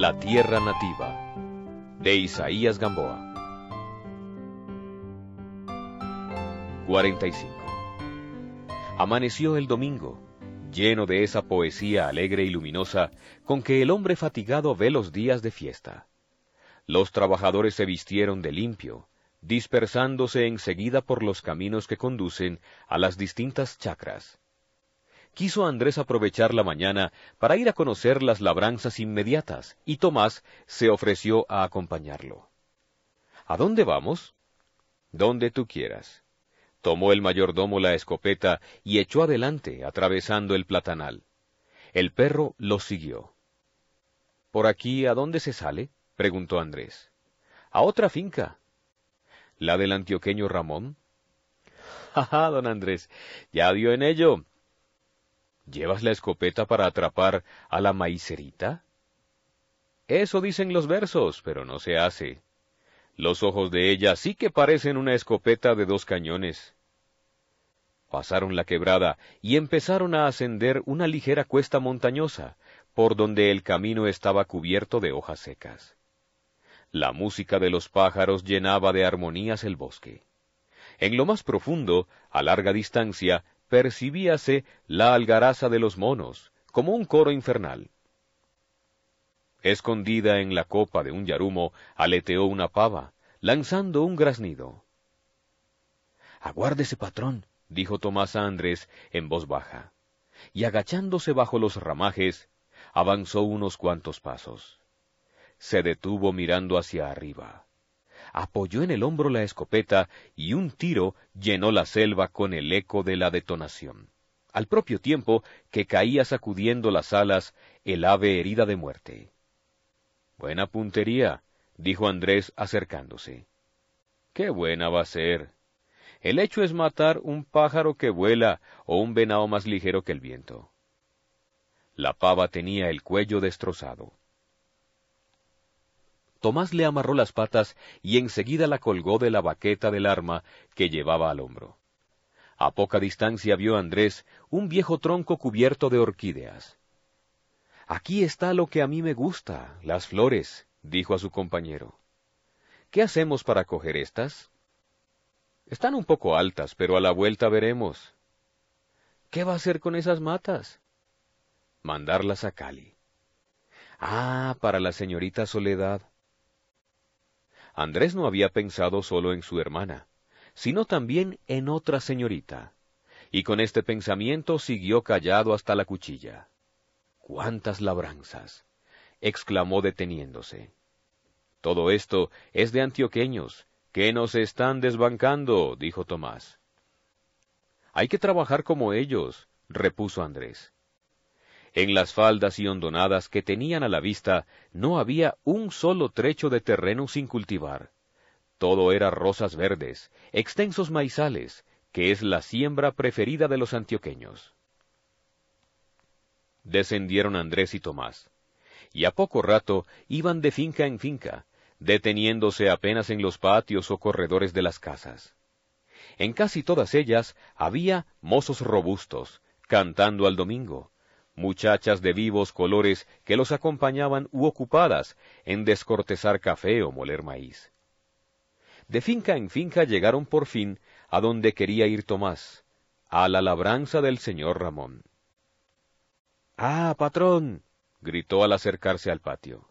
La Tierra Nativa, de Isaías Gamboa. 45. Amaneció el domingo, lleno de esa poesía alegre y luminosa con que el hombre fatigado ve los días de fiesta. Los trabajadores se vistieron de limpio, dispersándose enseguida por los caminos que conducen a las distintas chacras. Quiso Andrés aprovechar la mañana para ir a conocer las labranzas inmediatas, y Tomás se ofreció a acompañarlo. ¿A dónde vamos? Donde tú quieras. Tomó el mayordomo la escopeta y echó adelante, atravesando el platanal. El perro lo siguió. ¿Por aquí a dónde se sale? preguntó Andrés. A otra finca. ¿La del antioqueño Ramón? ¡Ja, don Andrés! Ya dio en ello. ¿Llevas la escopeta para atrapar a la maicerita? Eso dicen los versos, pero no se hace. Los ojos de ella sí que parecen una escopeta de dos cañones. Pasaron la quebrada y empezaron a ascender una ligera cuesta montañosa, por donde el camino estaba cubierto de hojas secas. La música de los pájaros llenaba de armonías el bosque. En lo más profundo, a larga distancia, percibíase la algaraza de los monos, como un coro infernal. Escondida en la copa de un yarumo, aleteó una pava, lanzando un graznido. Aguárdese, patrón, dijo Tomás Andrés en voz baja, y agachándose bajo los ramajes, avanzó unos cuantos pasos. Se detuvo mirando hacia arriba. Apoyó en el hombro la escopeta y un tiro llenó la selva con el eco de la detonación, al propio tiempo que caía sacudiendo las alas el ave herida de muerte. Buena puntería, dijo Andrés acercándose. Qué buena va a ser. El hecho es matar un pájaro que vuela o un venado más ligero que el viento. La pava tenía el cuello destrozado. Tomás le amarró las patas y enseguida la colgó de la baqueta del arma que llevaba al hombro. A poca distancia vio Andrés un viejo tronco cubierto de orquídeas. Aquí está lo que a mí me gusta, las flores, dijo a su compañero. ¿Qué hacemos para coger estas? Están un poco altas, pero a la vuelta veremos. ¿Qué va a hacer con esas matas? Mandarlas a Cali. Ah, para la señorita Soledad. Andrés no había pensado solo en su hermana, sino también en otra señorita, y con este pensamiento siguió callado hasta la cuchilla. ¡Cuántas labranzas! exclamó deteniéndose. Todo esto es de antioqueños, que nos están desbancando, dijo Tomás. Hay que trabajar como ellos, repuso Andrés. En las faldas y hondonadas que tenían a la vista no había un solo trecho de terreno sin cultivar. Todo era rosas verdes, extensos maizales, que es la siembra preferida de los antioqueños. Descendieron Andrés y Tomás, y a poco rato iban de finca en finca, deteniéndose apenas en los patios o corredores de las casas. En casi todas ellas había mozos robustos, cantando al domingo, muchachas de vivos colores que los acompañaban u ocupadas en descortezar café o moler maíz. De finca en finca llegaron por fin a donde quería ir Tomás, a la labranza del señor Ramón. Ah, patrón, gritó al acercarse al patio.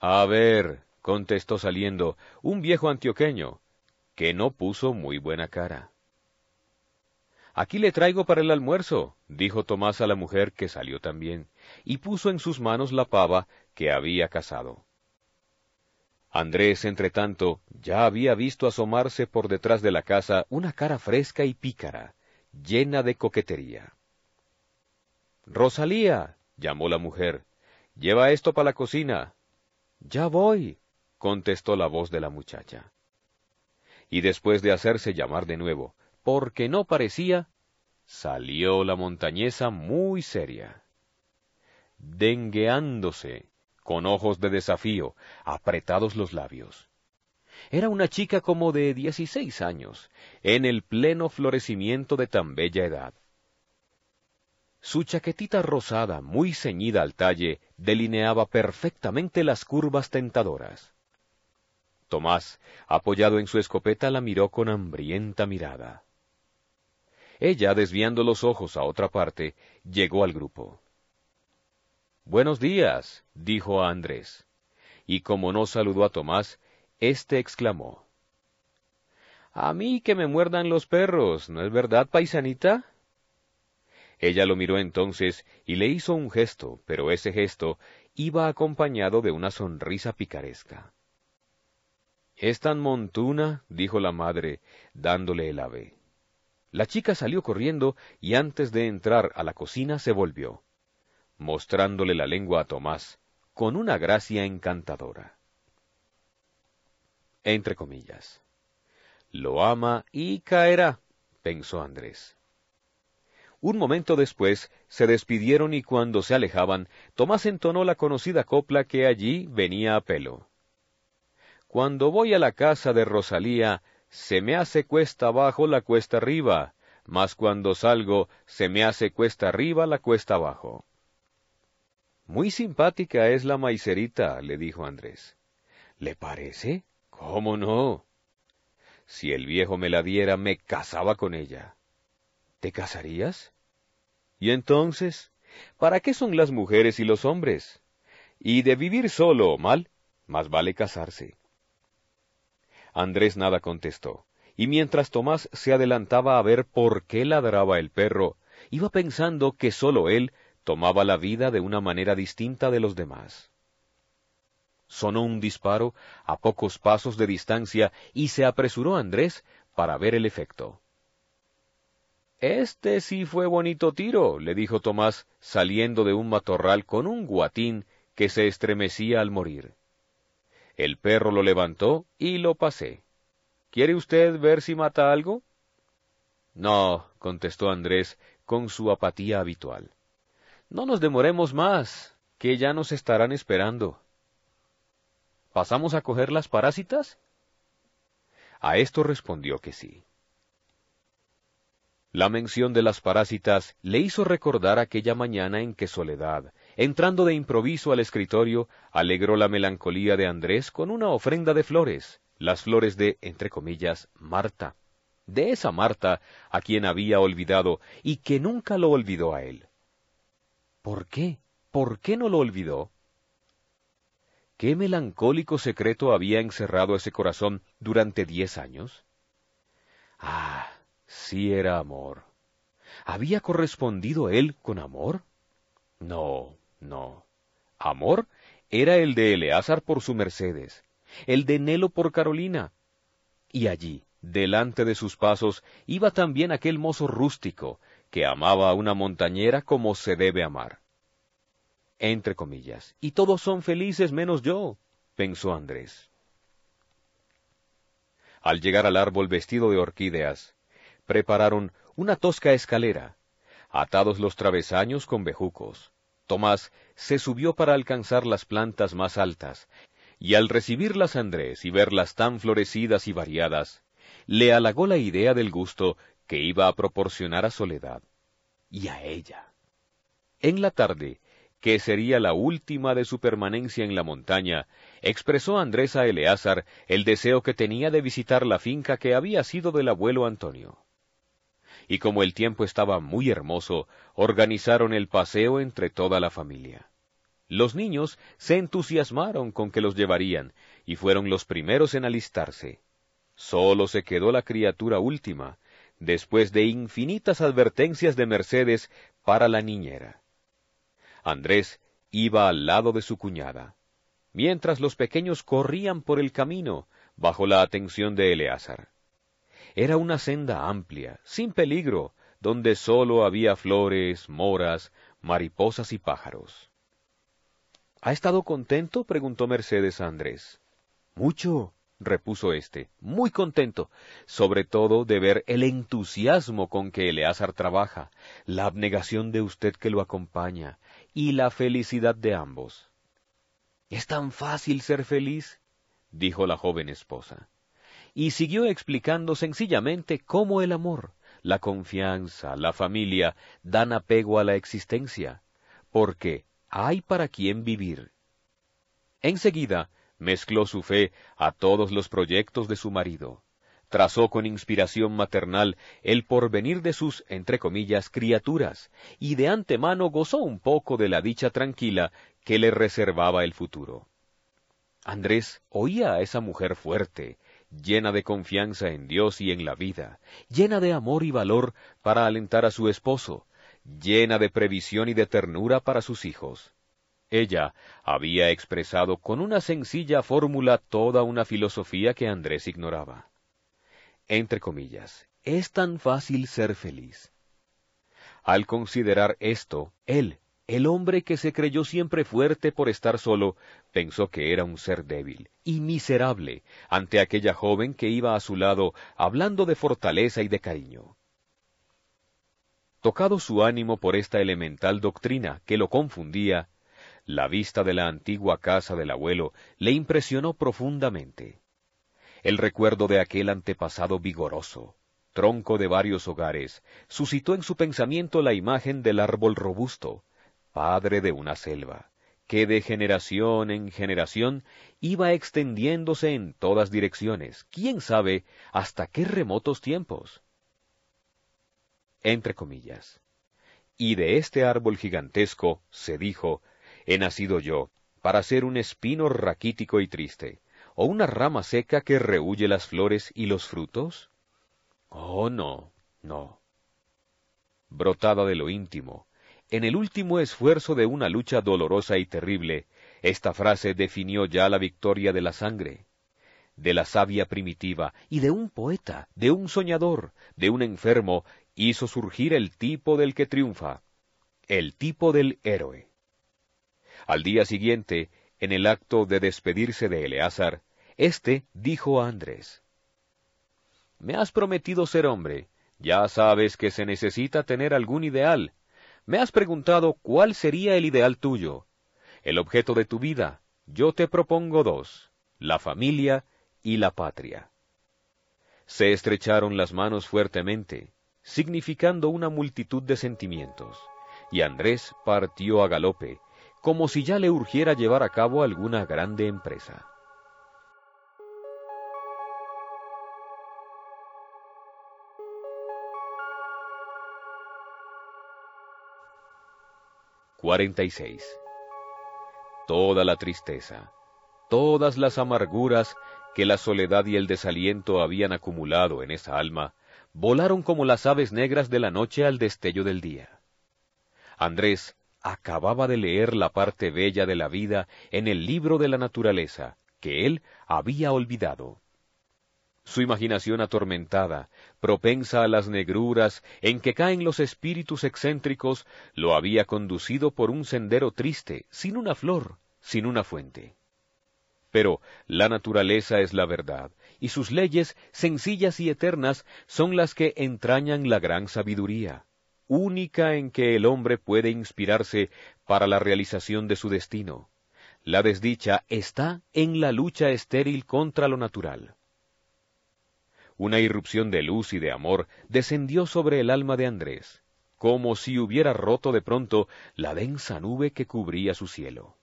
A ver, contestó saliendo un viejo antioqueño, que no puso muy buena cara. Aquí le traigo para el almuerzo, dijo Tomás a la mujer que salió también, y puso en sus manos la pava que había cazado. Andrés, entre tanto, ya había visto asomarse por detrás de la casa una cara fresca y pícara, llena de coquetería. Rosalía, llamó la mujer, lleva esto para la cocina. Ya voy, contestó la voz de la muchacha. Y después de hacerse llamar de nuevo, porque no parecía, salió la montañesa muy seria. Dengueándose, con ojos de desafío, apretados los labios. Era una chica como de dieciséis años, en el pleno florecimiento de tan bella edad. Su chaquetita rosada, muy ceñida al talle, delineaba perfectamente las curvas tentadoras. Tomás, apoyado en su escopeta, la miró con hambrienta mirada. Ella, desviando los ojos a otra parte, llegó al grupo. Buenos días, dijo a Andrés, y como no saludó a Tomás, éste exclamó. A mí que me muerdan los perros, ¿no es verdad, paisanita? Ella lo miró entonces y le hizo un gesto, pero ese gesto iba acompañado de una sonrisa picaresca. Es tan montuna, dijo la madre, dándole el ave. La chica salió corriendo y antes de entrar a la cocina se volvió, mostrándole la lengua a Tomás, con una gracia encantadora. Entre comillas. Lo ama y caerá, pensó Andrés. Un momento después se despidieron y cuando se alejaban, Tomás entonó la conocida copla que allí venía a pelo. Cuando voy a la casa de Rosalía, se me hace cuesta abajo la cuesta arriba, mas cuando salgo, se me hace cuesta arriba la cuesta abajo. Muy simpática es la maicerita, le dijo Andrés. ¿Le parece? ¿Cómo no? Si el viejo me la diera, me casaba con ella. ¿Te casarías? ¿Y entonces? ¿Para qué son las mujeres y los hombres? Y de vivir solo o mal, más vale casarse. Andrés nada contestó, y mientras Tomás se adelantaba a ver por qué ladraba el perro, iba pensando que sólo él tomaba la vida de una manera distinta de los demás. Sonó un disparo a pocos pasos de distancia y se apresuró Andrés para ver el efecto. Este sí fue bonito tiro, le dijo Tomás, saliendo de un matorral con un guatín que se estremecía al morir. El perro lo levantó y lo pasé. ¿Quiere usted ver si mata algo? No, contestó Andrés con su apatía habitual. No nos demoremos más, que ya nos estarán esperando. ¿Pasamos a coger las parásitas? A esto respondió que sí. La mención de las parásitas le hizo recordar aquella mañana en que Soledad, entrando de improviso al escritorio, alegró la melancolía de Andrés con una ofrenda de flores, las flores de, entre comillas, Marta, de esa Marta a quien había olvidado y que nunca lo olvidó a él. ¿Por qué? ¿Por qué no lo olvidó? ¿Qué melancólico secreto había encerrado ese corazón durante diez años? Ah, Sí era amor. ¿Había correspondido él con amor? No, no. Amor era el de Eleazar por su Mercedes, el de Nelo por Carolina. Y allí, delante de sus pasos, iba también aquel mozo rústico, que amaba a una montañera como se debe amar. Entre comillas, y todos son felices menos yo, pensó Andrés. Al llegar al árbol vestido de orquídeas, prepararon una tosca escalera, atados los travesaños con bejucos. Tomás se subió para alcanzar las plantas más altas, y al recibirlas Andrés y verlas tan florecidas y variadas, le halagó la idea del gusto que iba a proporcionar a Soledad, y a ella. En la tarde, que sería la última de su permanencia en la montaña, expresó Andrés a Eleazar el deseo que tenía de visitar la finca que había sido del abuelo Antonio y como el tiempo estaba muy hermoso, organizaron el paseo entre toda la familia. Los niños se entusiasmaron con que los llevarían, y fueron los primeros en alistarse. Solo se quedó la criatura última, después de infinitas advertencias de Mercedes para la niñera. Andrés iba al lado de su cuñada, mientras los pequeños corrían por el camino, bajo la atención de Eleazar. Era una senda amplia, sin peligro, donde sólo había flores, moras, mariposas y pájaros. ¿Ha estado contento? preguntó Mercedes a Andrés. Mucho, repuso éste, muy contento, sobre todo de ver el entusiasmo con que Eleazar trabaja, la abnegación de usted que lo acompaña, y la felicidad de ambos. ¿Es tan fácil ser feliz? dijo la joven esposa y siguió explicando sencillamente cómo el amor, la confianza, la familia, dan apego a la existencia, porque hay para quien vivir. Enseguida mezcló su fe a todos los proyectos de su marido. Trazó con inspiración maternal el porvenir de sus, entre comillas, criaturas, y de antemano gozó un poco de la dicha tranquila que le reservaba el futuro. Andrés oía a esa mujer fuerte, llena de confianza en Dios y en la vida, llena de amor y valor para alentar a su esposo, llena de previsión y de ternura para sus hijos. Ella había expresado con una sencilla fórmula toda una filosofía que Andrés ignoraba. Entre comillas, es tan fácil ser feliz. Al considerar esto, él, el hombre que se creyó siempre fuerte por estar solo, pensó que era un ser débil y miserable ante aquella joven que iba a su lado hablando de fortaleza y de cariño. Tocado su ánimo por esta elemental doctrina que lo confundía, la vista de la antigua casa del abuelo le impresionó profundamente. El recuerdo de aquel antepasado vigoroso, tronco de varios hogares, suscitó en su pensamiento la imagen del árbol robusto, padre de una selva, que de generación en generación iba extendiéndose en todas direcciones, quién sabe hasta qué remotos tiempos. Entre comillas. Y de este árbol gigantesco, se dijo, he nacido yo, para ser un espino raquítico y triste, o una rama seca que rehuye las flores y los frutos? Oh, no, no. Brotada de lo íntimo, en el último esfuerzo de una lucha dolorosa y terrible, esta frase definió ya la victoria de la sangre, de la savia primitiva y de un poeta, de un soñador, de un enfermo, hizo surgir el tipo del que triunfa, el tipo del héroe. Al día siguiente, en el acto de despedirse de Eleazar, éste dijo a Andrés, Me has prometido ser hombre, ya sabes que se necesita tener algún ideal, me has preguntado cuál sería el ideal tuyo, el objeto de tu vida. Yo te propongo dos, la familia y la patria. Se estrecharon las manos fuertemente, significando una multitud de sentimientos, y Andrés partió a galope, como si ya le urgiera llevar a cabo alguna grande empresa. 46. Toda la tristeza, todas las amarguras que la soledad y el desaliento habían acumulado en esa alma, volaron como las aves negras de la noche al destello del día. Andrés acababa de leer la parte bella de la vida en el libro de la naturaleza, que él había olvidado. Su imaginación atormentada, propensa a las negruras en que caen los espíritus excéntricos, lo había conducido por un sendero triste, sin una flor, sin una fuente. Pero la naturaleza es la verdad, y sus leyes, sencillas y eternas, son las que entrañan la gran sabiduría, única en que el hombre puede inspirarse para la realización de su destino. La desdicha está en la lucha estéril contra lo natural. Una irrupción de luz y de amor descendió sobre el alma de Andrés, como si hubiera roto de pronto la densa nube que cubría su cielo.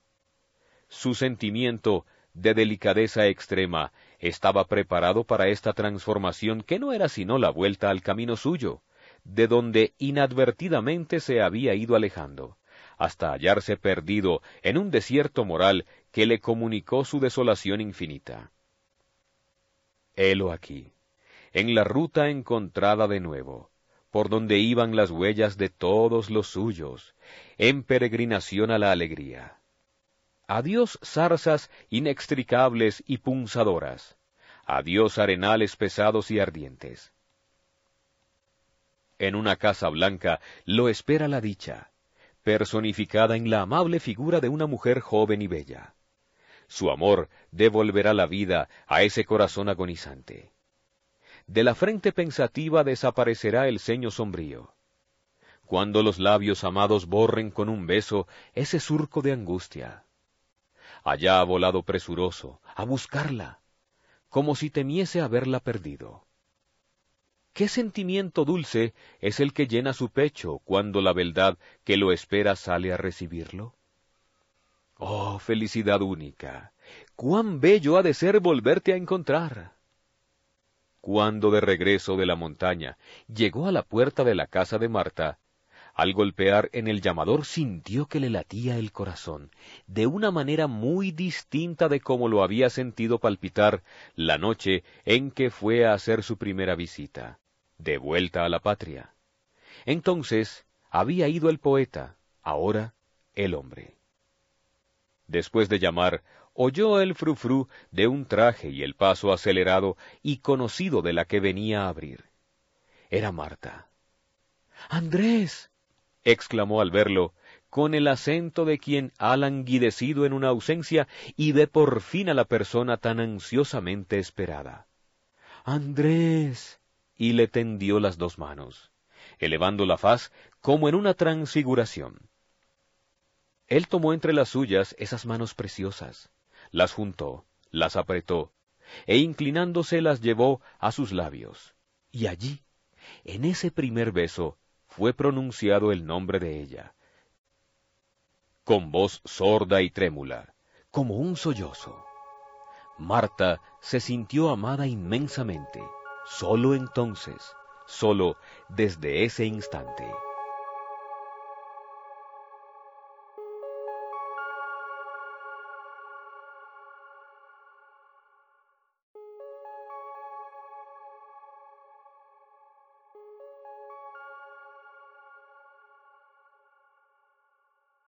Su sentimiento de delicadeza extrema estaba preparado para esta transformación que no era sino la vuelta al camino suyo, de donde inadvertidamente se había ido alejando, hasta hallarse perdido en un desierto moral que le comunicó su desolación infinita. Helo aquí, en la ruta encontrada de nuevo, por donde iban las huellas de todos los suyos, en peregrinación a la alegría. Adiós zarzas inextricables y punzadoras, adiós arenales pesados y ardientes. En una casa blanca lo espera la dicha, personificada en la amable figura de una mujer joven y bella. Su amor devolverá la vida a ese corazón agonizante. De la frente pensativa desaparecerá el ceño sombrío. Cuando los labios amados borren con un beso ese surco de angustia. Allá ha volado presuroso, a buscarla, como si temiese haberla perdido. ¿Qué sentimiento dulce es el que llena su pecho cuando la beldad que lo espera sale a recibirlo? Oh, felicidad única. Cuán bello ha de ser volverte a encontrar. Cuando de regreso de la montaña llegó a la puerta de la casa de Marta, al golpear en el llamador sintió que le latía el corazón, de una manera muy distinta de como lo había sentido palpitar la noche en que fue a hacer su primera visita, de vuelta a la patria. Entonces había ido el poeta, ahora el hombre. Después de llamar, oyó el frufru de un traje y el paso acelerado y conocido de la que venía a abrir. Era Marta. Andrés. exclamó al verlo, con el acento de quien ha languidecido en una ausencia y ve por fin a la persona tan ansiosamente esperada. Andrés. y le tendió las dos manos, elevando la faz como en una transfiguración. Él tomó entre las suyas esas manos preciosas, las juntó, las apretó, e inclinándose las llevó a sus labios. Y allí, en ese primer beso, fue pronunciado el nombre de ella, con voz sorda y trémula, como un sollozo. Marta se sintió amada inmensamente, sólo entonces, sólo desde ese instante.